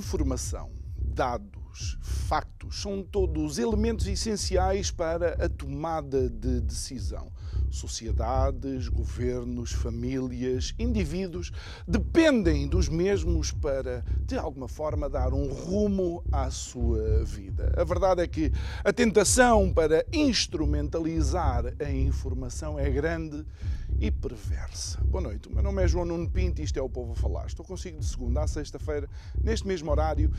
Informação, dados, factos são todos elementos essenciais para a tomada de decisão. Sociedades, governos, famílias, indivíduos dependem dos mesmos para, de alguma forma, dar um rumo à sua vida. A verdade é que a tentação para instrumentalizar a informação é grande e perversa. Boa noite, o meu nome é João Nuno Pinto e isto é o Povo a Falar. Estou consigo de segunda a sexta-feira, neste mesmo horário,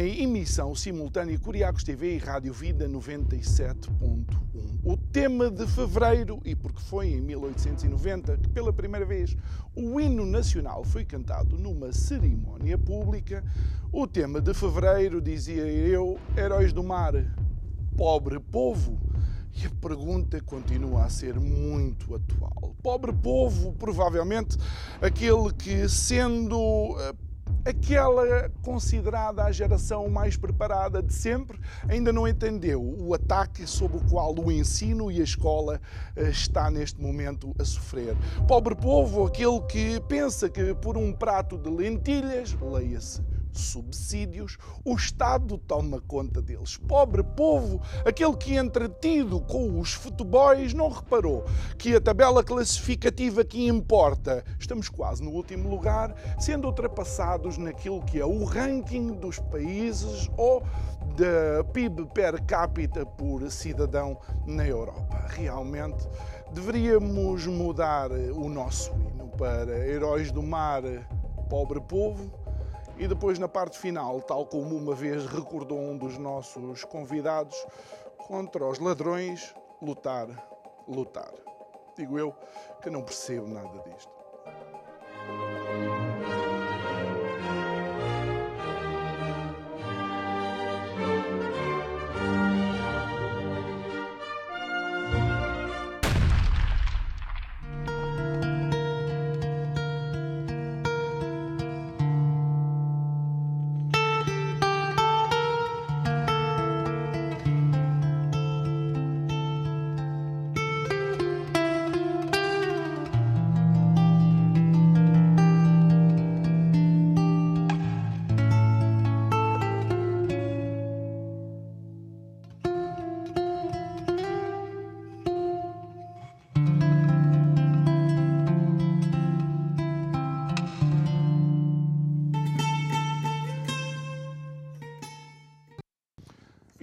em emissão simultânea Curiacos TV e Rádio Vida 97.1. O tema de fevereiro, e porque foi em 1890 que pela primeira vez o hino nacional foi cantado numa cerimónia pública, o tema de fevereiro, dizia eu, Heróis do Mar, pobre povo e a pergunta continua a ser muito atual. Pobre povo, provavelmente aquele que, sendo eh, aquela considerada a geração mais preparada de sempre, ainda não entendeu o ataque sob o qual o ensino e a escola eh, está neste momento a sofrer. Pobre povo, aquele que pensa que por um prato de lentilhas, leia-se subsídios, o Estado toma conta deles. Pobre povo, aquele que entretido com os futebols não reparou que a tabela classificativa que importa, estamos quase no último lugar, sendo ultrapassados naquilo que é o ranking dos países ou da PIB per capita por cidadão na Europa. Realmente deveríamos mudar o nosso hino para Heróis do Mar, pobre povo, e depois, na parte final, tal como uma vez recordou um dos nossos convidados, contra os ladrões, lutar, lutar. Digo eu que não percebo nada disto.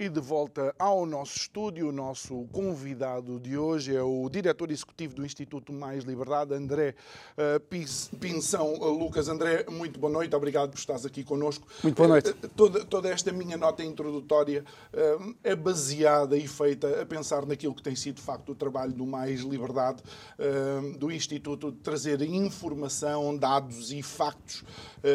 E de volta ao nosso estúdio, o nosso convidado de hoje é o diretor executivo do Instituto Mais Liberdade, André uh, Pinção. Uh, Lucas, André, muito boa noite, obrigado por estares aqui connosco. Muito boa noite. Uh, toda, toda, esta minha nota introdutória é baseada e feita a pensar naquilo que tem sido, de facto, o trabalho do Mais Liberdade, do Instituto, de trazer informação, dados e factos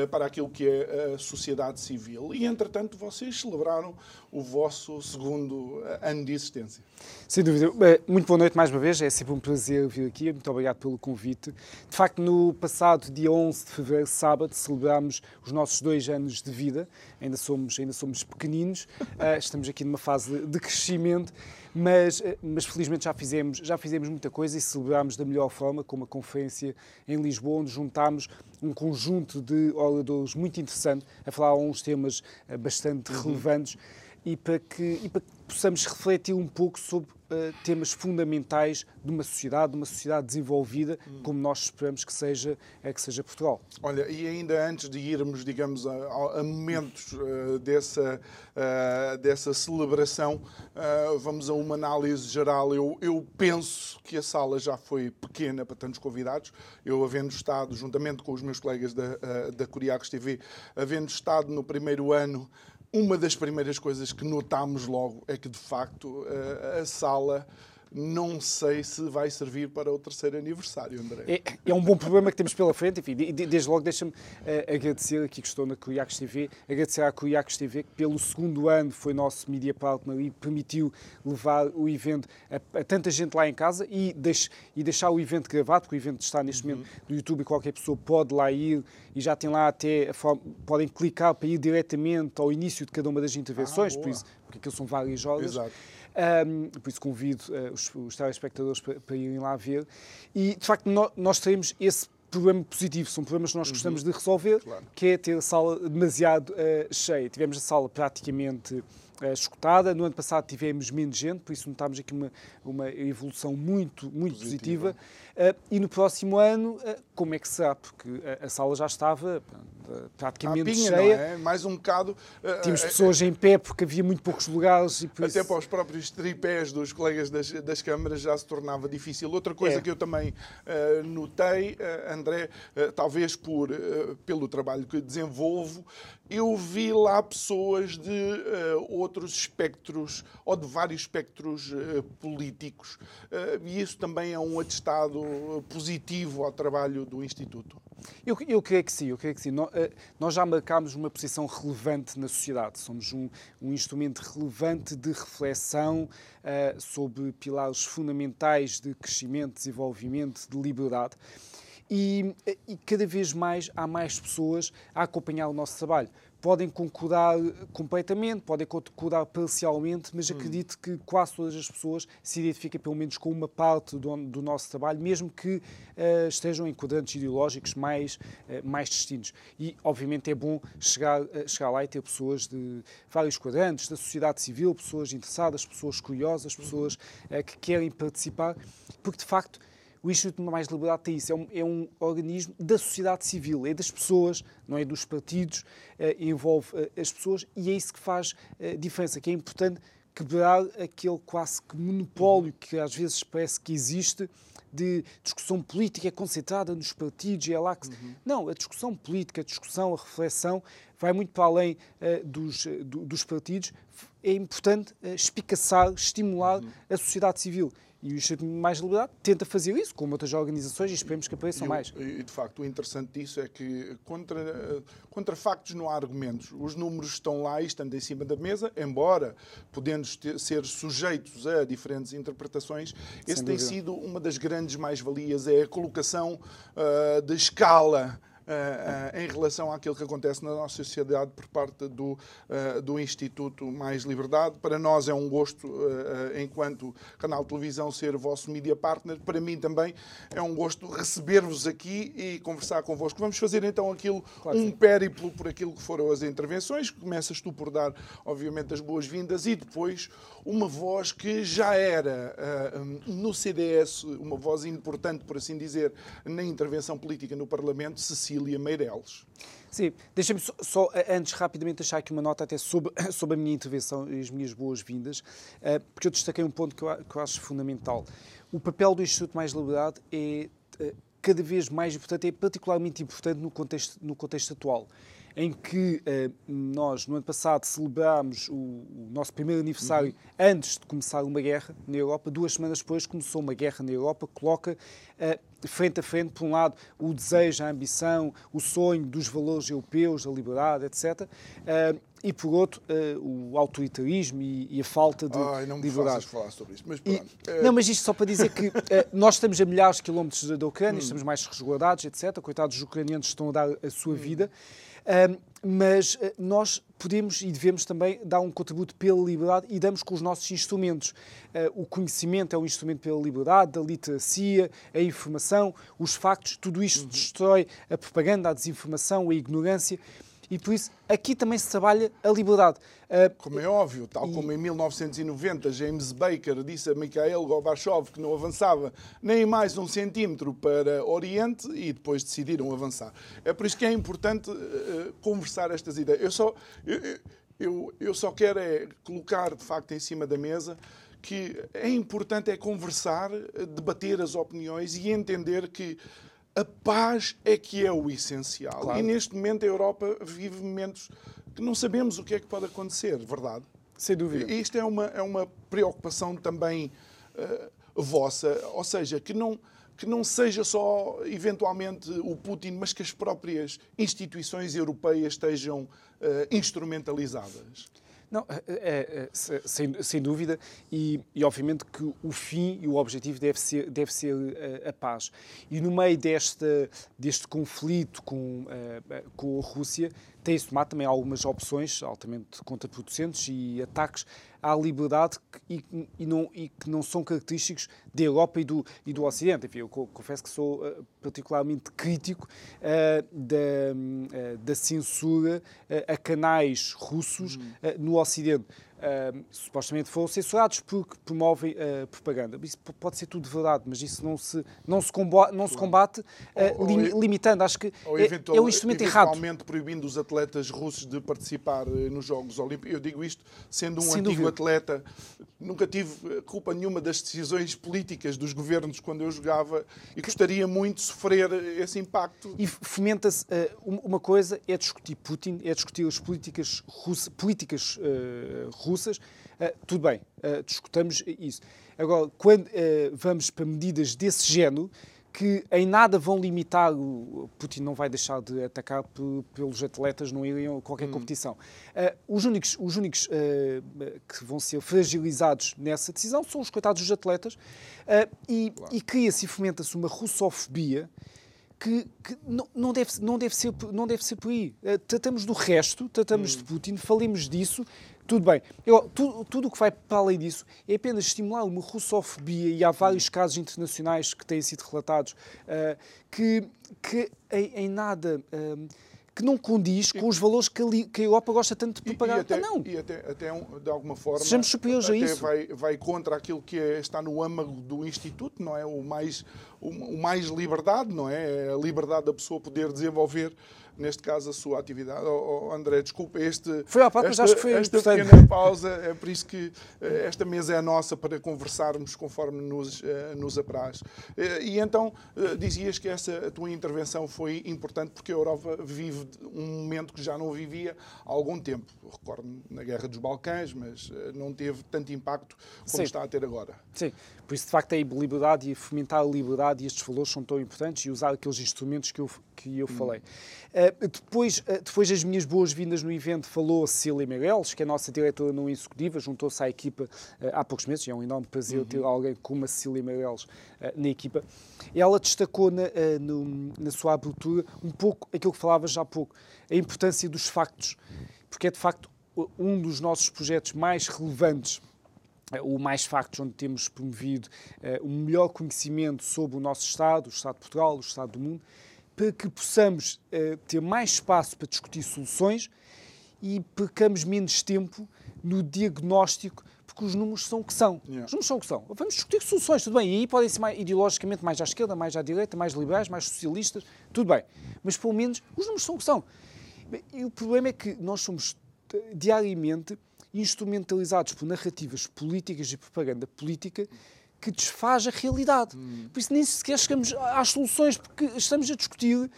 para aquilo que é a sociedade civil. E, entretanto, vocês celebraram o vosso segundo ano de existência. Sem dúvida. Muito boa noite mais uma vez, é sempre um prazer vir aqui, muito obrigado pelo convite. De facto, no passado dia 11 de fevereiro, sábado, celebramos os nossos dois anos de vida, ainda somos, ainda somos pequeninos, eh, estamos aqui numa fase de crescimento, mas, eh, mas felizmente já fizemos, já fizemos muita coisa e celebramos da melhor forma, com uma conferência em Lisboa, onde juntámos um conjunto de oradores muito interessante a falar a uns temas eh, bastante uhum. relevantes e para que, e para que possamos refletir um pouco sobre uh, temas fundamentais de uma sociedade, de uma sociedade desenvolvida, hum. como nós esperamos que seja, é que seja Portugal. Olha, e ainda antes de irmos, digamos, a, a momentos uh, dessa, uh, dessa celebração, vamos a uma análise geral. Eu, eu penso que a sala já foi pequena para tantos convidados. Eu, havendo estado, juntamente com os meus colegas da, da Curiacos TV, havendo estado no primeiro ano uma das primeiras coisas que notámos logo é que, de facto, a sala não sei se vai servir para o terceiro aniversário, André. É, é um bom problema que temos pela frente. Enfim, desde logo deixa-me uh, agradecer aqui que estou na Curiacos TV, agradecer à Curiacos TV que pelo segundo ano foi nosso media partner e permitiu levar o evento a, a tanta gente lá em casa e, deix, e, deixar o evento gravado, porque o evento está neste uhum. momento no YouTube e qualquer pessoa pode lá ir e já tem lá até, forma, podem clicar para ir diretamente ao início de cada uma das intervenções, ah, por isso, porque aquilo são várias horas. Exato. Um, por isso convido uh, os, os telespectadores para, para, irem lá ver. E, de facto, no, nós teremos esse problema positivo, são problemas que nós gostamos uhum. de resolver, claro. que é ter a sala demasiado uh, cheia. Tivemos a sala praticamente uh, escutada. No ano passado tivemos menos gente, por isso notámos aqui uma, uma evolução muito, muito positiva. positiva. Uh, e no próximo ano, uh, como é que será? Porque a, a sala já estava praticamente pinha, cheia. É? Mais um bocado. Tínhamos pessoas em pé porque havia muito poucos lugares. E Até isso... para os próprios tripés dos colegas das, das câmaras já se tornava difícil. Outra coisa é. que eu também notei, André, talvez por, pelo trabalho que desenvolvo, eu vi lá pessoas de uh, outros espectros, ou de vários espectros uh, políticos. Uh, e isso também é um atestado positivo ao trabalho do Instituto. Eu, eu creio que sim, eu creio que sim. Nós já marcámos uma posição relevante na sociedade. Somos um, um instrumento relevante de reflexão sobre pilares fundamentais de crescimento, desenvolvimento, de liberdade. E, e, cada vez mais há mais pessoas a acompanhar o nosso trabalho. Podem concordar completamente, podem concordar parcialmente, mas hum. acredito que quase todas as pessoas se identificam pelo menos com uma parte do, do nosso trabalho, mesmo que uh, estejam em quadrantes ideológicos mais, uh, mais distintos. E, obviamente, é bom chegar, uh, chegar lá e ter pessoas de vários quadrantes, da sociedade civil, pessoas interessadas, pessoas curiosas, pessoas que querem participar, porque, de facto, o Instituto Mais Liberdade tem isso, é um, é um, organismo da sociedade civil, é das pessoas, não é dos partidos, uh, envolve uh, as pessoas e é isso que faz uh, diferença, que é importante quebrar aquele quase que monopólio que às vezes parece que existe de discussão política concentrada nos partidos e é lá que... Uhum. Não, a discussão política, a discussão, a reflexão vai muito para além uh, dos, do, dos partidos. É importante uh, espicaçar, estimular uhum. a sociedade civil. E o Instituto Mais Liberdade tenta fazer isso com outras organizações e esperemos que apareçam e, mais. E, de facto, o interessante disso é que contra, contra factos não há argumentos. Os números estão lá e estão em cima da mesa, embora podendo ter, ser sujeitos a diferentes interpretações, esse tem sido uma das grandes mais-valias, é a colocação uh, de escala uh, em relação àquilo que acontece na nossa sociedade por parte do, uh, do Instituto Mais Liberdade. Para nós é um gosto, enquanto canal de televisão, ser vosso media partner. Para mim também é um gosto receber-vos aqui e conversar convosco. Vamos fazer então aquilo, claro, um périplo por aquilo que foram as intervenções. Começas tu por dar, obviamente, as boas-vindas e depois uma voz que já era no CDS uma voz importante, por assim dizer, na intervenção política no Parlamento, Cecília Cecília Meireles. Sim, deixa-me só, só, eh, antes rapidamente deixar aqui uma nota até sobre, sobre a minha intervenção e as minhas boas-vindas, uh, porque eu destaquei um ponto que eu, que eu, acho fundamental. O papel do Instituto Mais Liberdade é uh, cada vez mais importante, é particularmente importante no contexto, no contexto atual em que nós, no ano passado, celebrámos o, o nosso primeiro aniversário uhum. antes de começar uma guerra na Europa. Duas semanas depois começou uma guerra na Europa, coloca frente a frente, por um lado, o desejo, a ambição, o sonho dos valores europeus, da liberdade, etc. Uh, eh, e por outro, uh, o autoritarismo e, e, a falta de Ai, não me liberdade. falar sobre isso, mas pronto. E, Não, mas isto só para dizer que uh, nós estamos a milhares de quilómetros da Ucrânia, hum. estamos mais resguardados, etc. Coitados dos ucranianos estão a dar a sua hum. vida mas eh, nós podemos e devemos também dar um contributo pela liberdade e damos com os nossos instrumentos. Eh, o conhecimento é um instrumento pela liberdade, a literacia, a informação, os factos, tudo isto uhum. destrói a propaganda, a desinformação, a ignorância. E por isso aqui também se trabalha a liberdade. Uh, como é óbvio, tal e... como em 1990 James Baker disse a Mikhail Gorbachev que não avançava nem mais um centímetro para Oriente e depois decidiram avançar. É por isso que é importante uh, conversar estas ideias. Eu só, eu, eu, eu só quero é colocar de facto em cima da mesa que é importante é conversar, debater as opiniões e entender que a paz é que é o essencial. Claro. E neste momento a Europa vive momentos que não sabemos o que é que pode acontecer, verdade? Sem dúvida. E isto é uma, é uma preocupação também uh, vossa, ou seja, que não que não seja só, eventualmente, o Putin, mas que as próprias instituições europeias estejam uh, instrumentalizadas. Não, é, é, é, sem, sem dúvida, e, e, obviamente que o fim e o objetivo deve ser, deve ser a, a paz. E no meio deste, conflito com, com a Rússia, tem-se tomado também algumas opções altamente contraproducentes e ataques à liberdade que, e, e, não, e que não são característicos da Europa e do, e do Ocidente. Enfim, eu confesso que sou uh, particularmente crítico uh, da, uh, da censura a canais russos uhum. no Ocidente uh, supostamente foram censurados porque promovem uh, propaganda. Isso pode ser tudo verdade, mas isso não se, não se combate, não se combate uh, ou, lim, ou, limitando. Acho que eventual, é, é um instrumento errado. Eventualmente proibindo os atletas russos de participar eh, nos Jogos Olímpicos. Eu digo isto sendo um Sem antigo dúvida. atleta. Nunca tive culpa nenhuma das decisões políticas dos governos quando eu jogava e gostaria muito de sofrer esse impacto. E fomenta-se uma coisa, é discutir Putin, é discutir as políticas, russas, políticas uh, russas, uh, tudo bem, uh, discutamos isso. Agora, quando uh, vamos para medidas desse género, que em nada vão limitar, o Putin não vai deixar de atacar pelos atletas não irem a qualquer hum. competição. os únicos, os únicos que vão ser fragilizados nessa decisão são os coitados dos atletas e, claro. e cria-se e fomenta-se uma russofobia que, que, não, não, deve, não, deve ser, não deve ser por aí. tratamos do resto, tratamos hum. de Putin, falemos disso, tudo bem. Eu, tudo, tudo o que vai para além disso é apenas estimular uma russofobia, e há vários casos internacionais que têm sido relatados, uh, que, que em, em nada. Uh, que não condiz com os valores que a, que a Europa gosta tanto de propagar. E, e até, não. E até, até de alguma forma. Sejamos superiores a isso. Vai, vai contra aquilo que é, está no âmago do Instituto, não é? O mais, o, mais liberdade, não é? é? A liberdade da pessoa poder desenvolver neste caso, a sua atividade. Oh, oh, André, desculpa, este, foi à parte, esta, mas acho que foi esta pequena pausa, é por isso que eh, esta mesa é nossa para conversarmos conforme nos, eh, nos apraz. Eh, e então, dizias que essa a tua intervenção foi importante porque a Europa vive um momento que já não vivia há algum tempo. Recordo-me na Guerra dos Balcãs, mas não teve tanto impacto como Sim. está a ter agora. Sim, por isso, de facto, a liberdade e fomentar a liberdade e estes valores são tão importantes e usar aqueles instrumentos que eu, que eu hum. falei. Uh, depois, uh, depois das minhas boas-vindas no evento, falou a Cecília Meirelles, que é a nossa diretora não executiva, juntou-se à equipa uh, há poucos meses, e é um enorme prazer uhum. ter alguém como a Cecília Meirelles na equipa. Ela destacou na, no, na sua abertura um pouco aquilo que falava já há pouco, a importância dos factos, porque é de facto um dos nossos projetos mais relevantes o Mais Factos, onde temos promovido uh, um melhor conhecimento sobre o nosso Estado, o Estado de Portugal, o Estado do mundo, para que possamos uh, ter mais espaço para discutir soluções e percamos menos tempo no diagnóstico, porque os números são o que são. Yeah. Os números são o que são. Vamos discutir soluções, tudo bem. E aí podem ser mais, ideologicamente mais à esquerda, mais à direita, mais liberais, mais socialistas, tudo bem. Mas pelo menos os números são o que são. E o problema é que nós somos eh, diariamente instrumentalizados por narrativas políticas e propaganda política que desfaz a realidade. Hum. Por isso nem sequer chegamos às soluções, porque estamos a discutir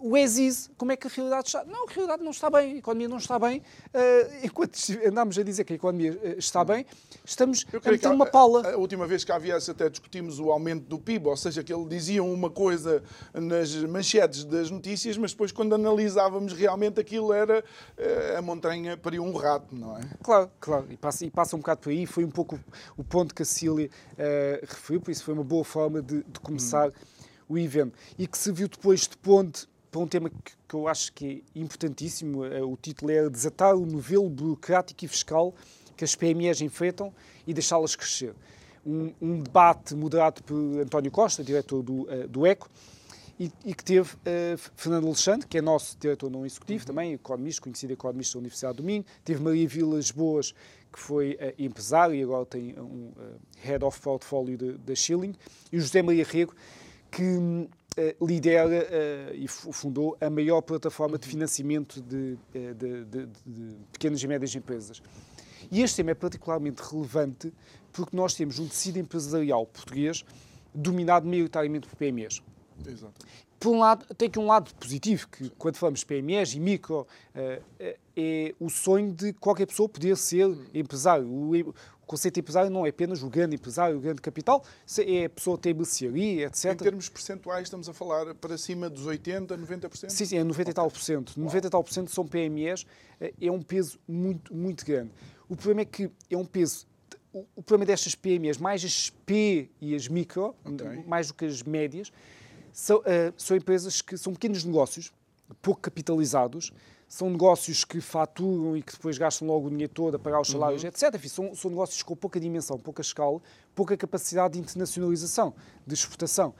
o exis, como é que a realidade está? Não, a realidade não está bem, a economia não está bem. Uh, enquanto andamos a dizer que a economia eh, está bem, estamos a meter uma pala. A, última vez que havia até discutimos o aumento do PIB, ou seja, que ele diziam uma coisa nas manchetes das notícias, mas depois quando analisávamos realmente aquilo era uh, a montanha para um rato, não é? Claro, claro, e passa, e passa um bocado por aí, foi um pouco o ponto que a Cília uh, referiu, por isso foi uma boa forma de, de começar hum. o evento. E que serviu depois de ponte para um tema que, que, eu acho que é importantíssimo. Eh, o título é Desatar o novelo burocrático e fiscal que as PMEs enfrentam e deixá-las crescer. Um, um, debate moderado por António Costa, diretor do, uh, do ECO, e, e, que teve uh, Fernando Alexandre, que é nosso diretor não executivo, uhum. também economista, conhecido economista da Universidade do Minho. Teve Maria Vilas Boas, que foi uh, empresário e agora tem um Head of Portfolio da Schilling. E o José Maria Rego, que eh, lidera uh, e fundou a maior plataforma de financiamento de, eh, de, de, de, pequenas e médias empresas. E este tema é particularmente relevante porque nós temos um tecido empresarial português dominado maioritariamente por PMEs. Exato. Por um lado, tem aqui um lado positivo, que quando falamos de PMEs e micro, é o sonho de qualquer pessoa poder ser empresário. Conceito de empresário não é apenas o grande empresário, o grande capital, é a pessoa que tem mercearia, etc. Em termos percentuais, estamos a falar para cima dos 80%, 90%? Sim, sim, é 90 okay. e tal por cento. 90 e tal por cento são PMEs, eh, é um peso muito, muito grande. O problema é que é um peso o problema destas PMEs, mais as P e as micro, okay. mais do que as médias, são, uh, são empresas que são pequenos negócios, pouco capitalizados, são negócios que faturam e que depois gastam logo o dinheiro todo a pagar os salários, uhum. etc. Enfim, são, são negócios com pouca dimensão, pouca escala, pouca capacidade de internacionalização, de exportação.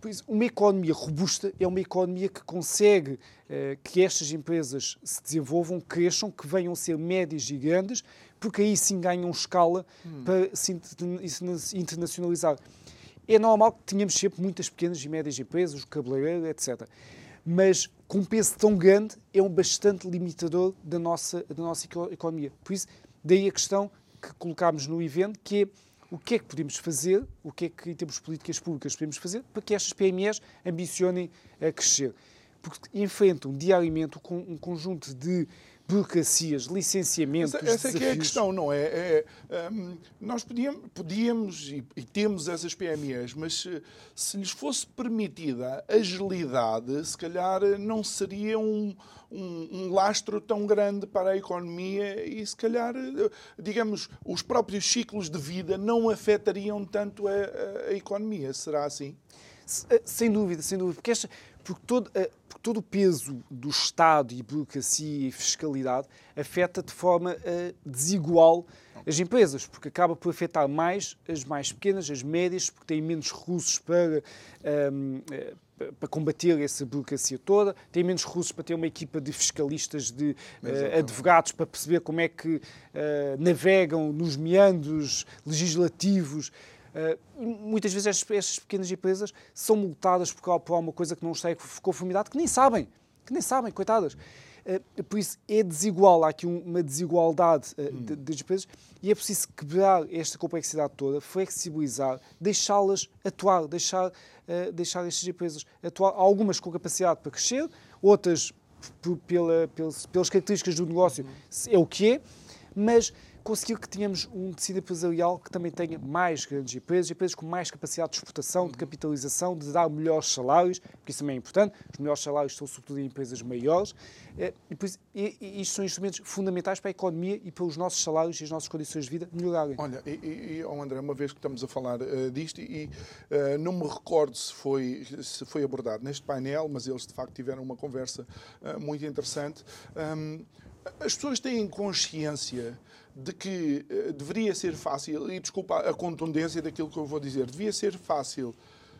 Por isso, uma economia robusta é uma economia que consegue eh, que estas empresas se desenvolvam, cresçam, que venham a ser médias e grandes, porque aí sim ganham escala hum. para se internacionalizar. É normal que tenhamos sempre muitas pequenas e médias empresas, o cabeleireiro, etc mas com um peso tão grande é um bastante limitador da nossa, da nossa economia. Por isso, daí a questão que colocámos no evento, que é o que é que podemos fazer, o que é que, em termos de políticas públicas, podemos fazer para que estas PMEs ambicionem a crescer. Porque enfrentam diariamente um conjunto de burocracias, licenciamentos. Essa, essa é que é a questão, não é? é um, nós podíamos, podíamos e, e, temos essas PMEs, mas se, se, lhes fosse permitida agilidade, se calhar não seria um, um, um, lastro tão grande para a economia e se calhar, digamos, os próprios ciclos de vida não afetariam tanto a, a, a economia. Será assim? Sem dúvida, sem dúvida. Porque esta, porque todo, eh, porque todo o peso do Estado e burocracia e fiscalidade afeta de forma uh, desigual as empresas, porque acaba por afetar mais as mais pequenas, as médias, porque têm menos recursos para, um, ehm, eh, para combater essa burocracia toda, têm menos recursos para ter uma equipa de fiscalistas, de uh, advogados, para perceber como é que uh, navegam nos meandros legislativos Uh, muitas vezes estas, estas, pequenas empresas são multadas por, por alguma coisa que não está em conformidade, que nem sabem, que nem sabem, coitadas. Uh, por isso é desigual, há aqui uma desigualdade uh, das empresas e é preciso quebrar esta complexidade toda, flexibilizar, deixá-las atuar, deixar, uh, deixar estas empresas atuar, algumas com capacidade para crescer, outras pela, pelas, pelas características do negócio hum. é o que é, mas conseguir que tenhamos um tecido empresarial que também tenha mais grandes empresas, empresas com mais capacidade de exportação, de capitalização, de dar melhores salários, porque isso também é importante. Os melhores salários estão sobretudo em empresas maiores. Eh, e, e isto são instrumentos fundamentais para a economia e para os nossos salários e as nossas condições de vida melhorarem. Olha, e, e oh André, uma vez que estamos a falar uh, disto, e uh, não me recordo se foi, se foi abordado neste painel, mas eles de facto tiveram uma conversa uh, muito interessante. Um, as pessoas têm consciência de que uh, deveria ser fácil, e desculpa a contundência daquilo que eu vou dizer, devia ser fácil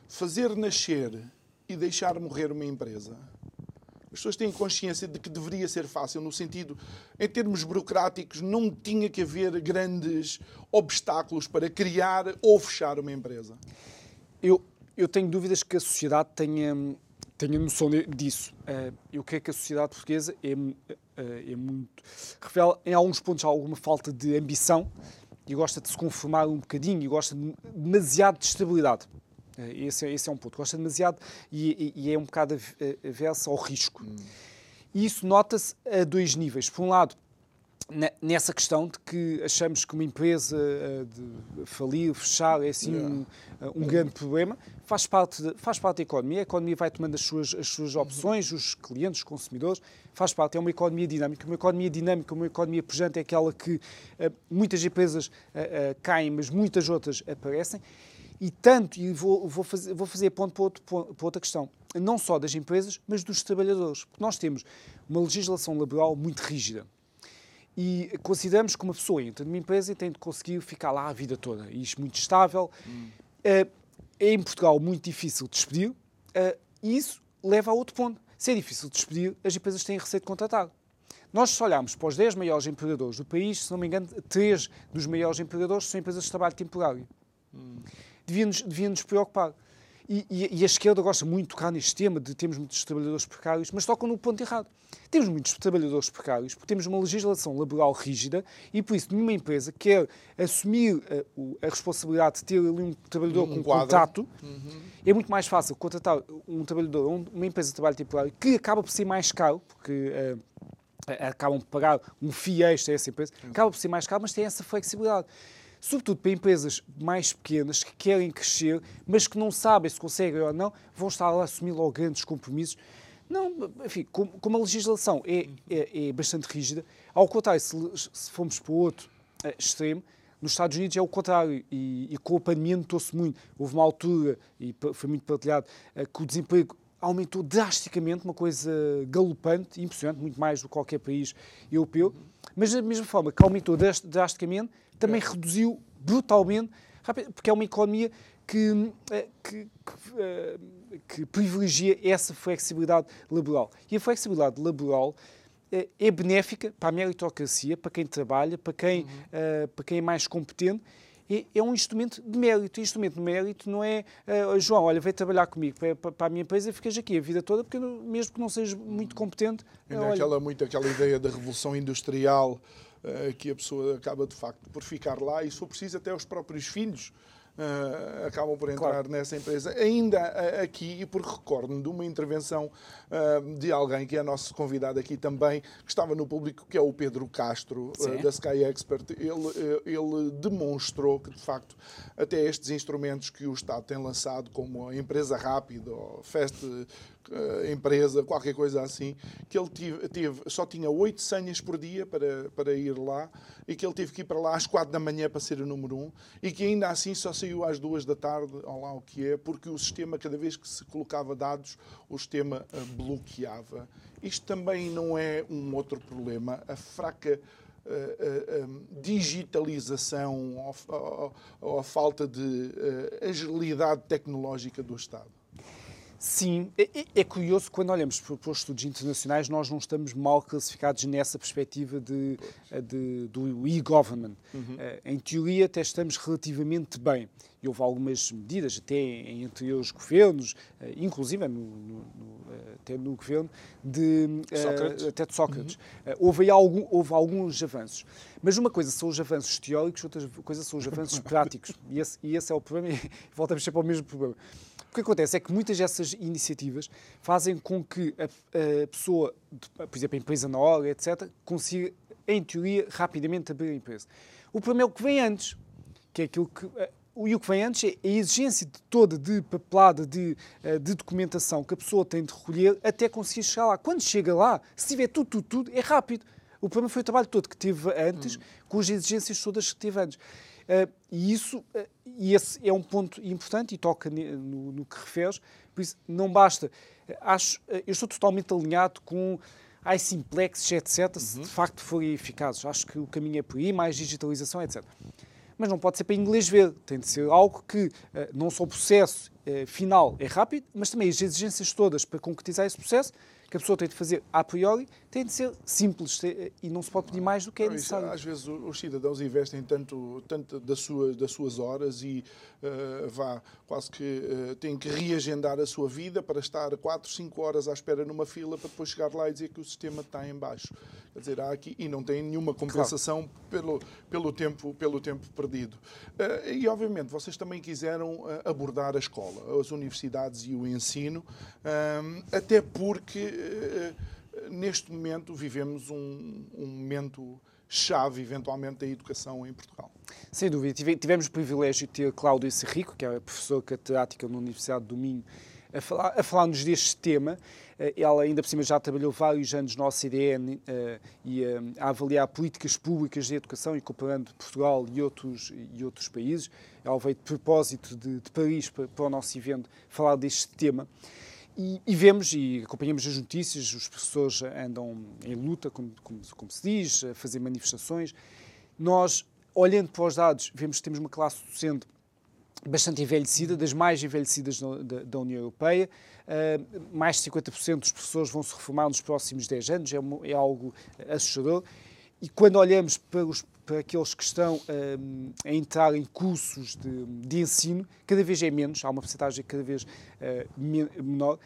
fazer nascer e deixar morrer uma empresa. As pessoas têm consciência de que deveria ser fácil, no sentido, em termos burocráticos, não tinha que haver grandes obstáculos para criar ou fechar uma empresa. Eu, eu tenho dúvidas que a sociedade tenha, tenha noção disso. Uh, eu creio que a sociedade portuguesa é, eh, é muito. revela em alguns pontos alguma falta de ambição e gosta de se conformar um bocadinho e gosta de demasiado de estabilidade. Eh, esse é, esse é um ponto. Gosta demasiado e, e, e é um bocado aversa ao risco. Hum. E isso nota-se a dois níveis. Por um lado, nessa questão de que achamos que uma empresa de falir, fechar, é assim um, eh, um grande problema, faz parte, de, faz parte da economia, a economia vai tomando as suas, as suas uhum. opções, os clientes, os consumidores, faz parte, é uma economia dinâmica. Uma economia dinâmica, uma economia pujante é aquela que uh, muitas empresas uh, uh, caem, mas muitas outras aparecem. E tanto, e vou, vou, fazer, vou fazer ponto para, outro, para outra questão, não só das empresas, mas dos trabalhadores. Porque nós temos uma legislação laboral muito rígida e consideramos que uma pessoa entra numa empresa e tem de conseguir ficar lá a vida toda. E isto muito estável. Hum. Uh, é em Portugal muito difícil de despedir uh, e isso leva a outro ponto. Se é difícil de despedir, as empresas têm receio de contratar. Nós, se olharmos para os 10 maiores empregadores do país, se não me engano, 3 dos maiores empregadores são empresas de trabalho temporário. Hum. Devia-nos devia -nos preocupar. E, e, e, a esquerda gosta muito de tocar neste tema de termos muitos trabalhadores precários, mas tocam no ponto errado. Temos muitos trabalhadores precários porque temos uma legislação laboral rígida e, por isso, nenhuma empresa quer assumir a, eh, a responsabilidade de ter ali um trabalhador um com quadro. contrato. Uhum. É muito mais fácil contratar um trabalhador, uma empresa de trabalho temporário, que acaba por ser mais caro, porque uh, acabam por pagar um FII extra a essa empresa, acaba por ser mais caro, mas tem essa flexibilidade. Sobretudo para empresas mais pequenas que querem crescer, mas que não sabem se conseguem ou não, vão estar lá a assumir logo grandes compromissos. Não, enfim, como, como a legislação é, é, é, bastante rígida, ao contrário, se, se formos para o outro uh, extremo, nos Estados Unidos é o contrário, e, e com a pandemia notou-se muito. Houve uma altura, e foi muito partilhado, uh, que o desemprego aumentou drasticamente, uma coisa galopante, impressionante, muito mais do que qualquer país europeu, mas da mesma forma que aumentou drasticamente, também é. reduziu brutalmente, porque é uma economia que, eh, que, que, eh, que, privilegia essa flexibilidade laboral. E a flexibilidade laboral eh, é benéfica para a meritocracia, para quem trabalha, para quem, uhum. para quem é mais competente é, um instrumento de mérito. E instrumento de mérito não é, uh, João, olha, vem trabalhar comigo para, para, a minha empresa e ficas aqui a vida toda, porque eu, mesmo que não sejas muito competente. Ainda olha... aquela, muito aquela ideia da revolução industrial uh, que a pessoa acaba de facto por ficar lá e, se for preciso, até os próprios filhos uh, acabam por entrar claro. nessa empresa. Ainda uh, aqui, e por recordo de uma intervenção uh, de alguém que é nosso convidado aqui também, que estava no público, que é o Pedro Castro, da Sky Expert, ele, ele demonstrou que, de facto, até estes instrumentos que o Estado tem lançado, como a empresa rápida, ou Fast uh, empresa, qualquer coisa assim, que ele tive, teve, só tinha oito senhas por dia para, para ir lá e que ele teve que ir para lá às quatro da manhã para ser o número um e que ainda assim só saiu às duas da tarde, ou lá o que é, porque o sistema, cada vez que se colocava dados, o sistema uh, bloqueava. Isto também não é um outro problema. A fraca um, digitalização ou, ou, ou, a falta de agilidade tecnológica do Estado. Sim, é, é, é, curioso quando olhamos para, os estudos internacionais, nós não estamos mal classificados nessa perspectiva de, eh, de do e-government. Uhum. Eh, em teoria, até estamos relativamente bem. E houve algumas medidas, até em anteriores governos, eh, inclusive no, no, até no governo de Sócrates. até de Sócrates. Uhum. Houve, algum, houve alguns avanços. Mas uma coisa são os avanços teóricos, outra coisa são os avanços práticos. E esse, e esse é o problema, e voltamos sempre ao mesmo problema que acontece é que muitas dessas iniciativas fazem com que a, a pessoa, por exemplo, a empresa na hora, etc., consiga, em teoria, rapidamente abrir a empresa. O problema é o que vem antes, que é aquilo que. E o que vem antes é a exigência de toda de papelada, de, de documentação que a pessoa tem de recolher até conseguir chegar lá. Quando chega lá, se tiver tudo, tudo, tudo, é rápido. O problema foi o trabalho todo que teve antes, hum. com as exigências todas que teve antes. Uh, e isso, uh, e esse é um ponto importante e toca no, no, que referes, por isso não basta. Acho, uh, eu estou totalmente alinhado com iSimplex, etc., uhum. se de facto forem eficazes. Acho que o caminho é por aí, mais digitalização, etc. Mas não pode ser para inglês ver, tem de ser algo que não só o processo final é rápido, mas também as exigências todas para concretizar esse processo que a pessoa tem de fazer a priori tem de ser simples e não se pode pedir mais do que é necessário. Às vezes os cidadãos investem tanto, tanto das, suas, das suas horas e uh, vá, quase que uh, têm que reagendar a sua vida para estar 4, 5 horas à espera numa fila para depois chegar lá e dizer que o sistema está em baixo. Quer dizer, há aqui, e não tem nenhuma compensação claro. pelo, pelo, tempo, pelo tempo perdido. Uh, e, obviamente, vocês também quiseram abordar a escola, as universidades e o ensino, até porque neste momento vivemos um, um momento chave, eventualmente, da educação em Portugal. Sem dúvida. Tivemos o privilégio de ter Cláudia Serrico, que é professora catedrática na Universidade do Minho, a falar, a falar-nos deste tema. Eh, ela, ainda por cima, já trabalhou vários anos no OCDE uh, e uh, a avaliar políticas públicas de educação e comparando Portugal e outros, e outros países. Ela veio de propósito de, de Paris para, para o nosso evento falar deste tema. E, e, vemos e acompanhamos as notícias, os professores andam em luta, como, como, como, se diz, a fazer manifestações. Nós, olhando para os dados, vemos que temos uma classe docente bastante envelhecida, das mais envelhecidas da, da União Europeia. Uh, mais de 50% dos professores vão se reformar nos próximos 10 anos, é, é algo assustador. E quando olhamos para, os, para aqueles que estão um, a entrar em cursos de, de, ensino, cada vez é menos, há uma porcentagem cada vez uh, menor,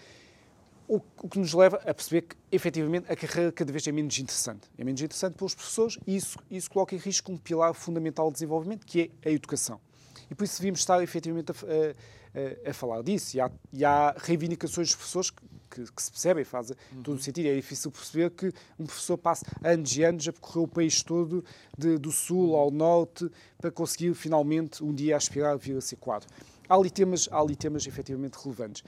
o, o, que nos leva a perceber que, efetivamente, a carreira cada vez é menos interessante. É menos interessante para os professores e isso, isso coloca em risco um pilar fundamental de desenvolvimento, que é a educação. E por isso devíamos estar, efetivamente, a, a, a falar disso. E há, e há reivindicações dos professores que que, que se percebe e faz uhum. todo o sentido. É difícil perceber que um professor passe anos e anos a percorrer o país todo, de, do sul ao norte, para conseguir finalmente um dia aspirar a vir a ser quadro. Há ali temas, há ali temas efetivamente relevantes.